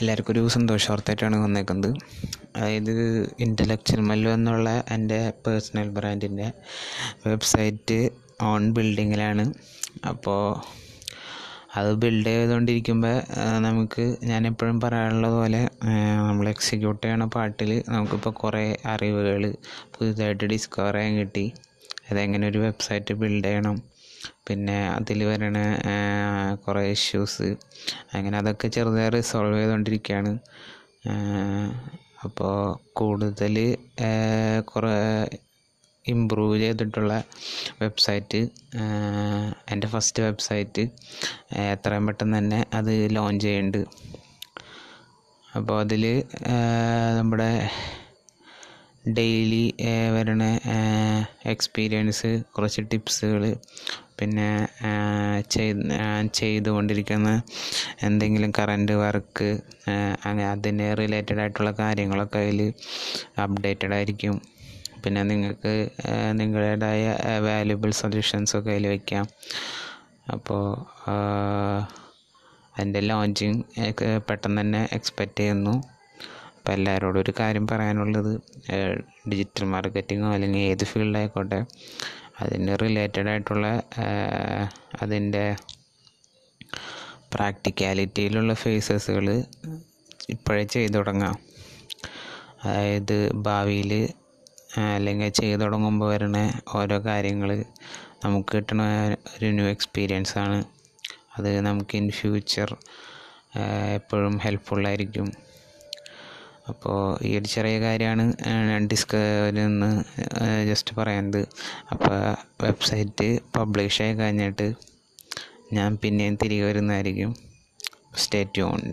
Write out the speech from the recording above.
എല്ലാവർക്കും ഒരു സന്തോഷ വാർത്തയായിട്ടാണ് വന്നേക്കുന്നത്. അതായത് ഇന്റലക്ച്വൽ മല്ലു എന്നുള്ള എന്റെ പേഴ്സണൽ ബ്രാൻഡിന്റെ വെബ്സൈറ്റ് ഓൺ ബിൽഡിങ്ങിലാണ് അപ്പോൾ അത് ബിൽഡ് ചെയ്തുകൊണ്ടിരിക്കുമ്പോൾ നമുക്ക് ഞാൻ എപ്പോഴും പറയാനുള്ളത് പോലെ നമ്മൾ എക്സിക്യൂട്ട് ചെയ്യണ പാട്ടിൽ നമുക്കിപ്പോൾ കുറേ അറിവുകൾ പുതുതായിട്ട് ഡിസ്കവർ ചെയ്യാൻ കിട്ടി. അതെങ്ങനെ ഒരു വെബ്സൈറ്റ് ബിൽഡ് ചെയ്യണം പിന്നെ അതിൽ വരണ കുറേ ഇഷ്യൂസ് അങ്ങനെ അതൊക്കെ ചെറുതായി സോൾവ് ചെയ്തുകൊണ്ടിരിക്കുകയാണ് അപ്പോൾ കൂടുതൽ കുറേ ഇമ്പ്രൂവ് ചെയ്തിട്ടുള്ള വെബ്സൈറ്റ് എന്റെ ഫസ്റ്റ് വെബ്സൈറ്റ് എത്രയും പെട്ടെന്ന് തന്നെ അത് ലോഞ്ച് ചെയ്യുന്നുണ്ട് അപ്പോൾ അതിൽ നമ്മുടെ ഡെയിലി വരണ എക്സ്പീരിയൻസ് കുറച്ച് ടിപ്സുകൾ പിന്നെ ചെയ്തുകൊണ്ടിരിക്കുന്ന എന്തെങ്കിലും കറന്റ് വർക്ക് അതിന് റിലേറ്റഡ് ആയിട്ടുള്ള കാര്യങ്ങളൊക്കെ അതിൽ അപ്ഡേറ്റഡ് ആയിരിക്കും. പിന്നെ നിങ്ങൾക്ക് നിങ്ങളുടേതായ വാല്യുബിൾ സൊല്യൂഷൻസൊക്കെ അതിൽ വയ്ക്കാം അപ്പോൾ അതിന്റെ ലോഞ്ചിങ് പെട്ടെന്ന് തന്നെ എക്സ്പെക്റ്റ് ചെയ്യുന്നു. അപ്പോൾ എല്ലാവരോടും ഒരു കാര്യം പറയാനുള്ളത് ഡിജിറ്റൽ മാർക്കറ്റിങ്ങോ അല്ലെങ്കിൽ ഏത് ഫീൽഡായിക്കോട്ടെ അതിന് റിലേറ്റഡ് ആയിട്ടുള്ള അതിന്റെ പ്രാക്ടിക്കാലിറ്റിയിലുള്ള ഫേസസുകൾ ഇപ്പോഴേ ചെയ്തു തുടങ്ങാം. അതായത് ഭാവിയിൽ അല്ലെങ്കിൽ ചെയ്തു തുടങ്ങുമ്പോൾ വരുന്ന ഓരോ കാര്യങ്ങൾ നമുക്ക് കിട്ടുന്ന ഒരു ന്യൂ എക്സ്പീരിയൻസ് ആണ്. അത് നമുക്ക് ഇൻ ഫ്യൂച്ചർ എപ്പോഴും ഹെൽപ്ഫുള്ളായിരിക്കും അപ്പോൾ ഈ ഒരു ചെറിയ കാര്യമാണ് ഡിസ്കവറിന്ന് ജസ്റ്റ് പറയുന്നത് അപ്പോൾ വെബ്സൈറ്റ് പബ്ലിഷ് ആയി കഴിഞ്ഞിട്ട് ഞാൻ പിന്നെയും തിരികെ വരുന്നതായിരിക്കും. Stay tuned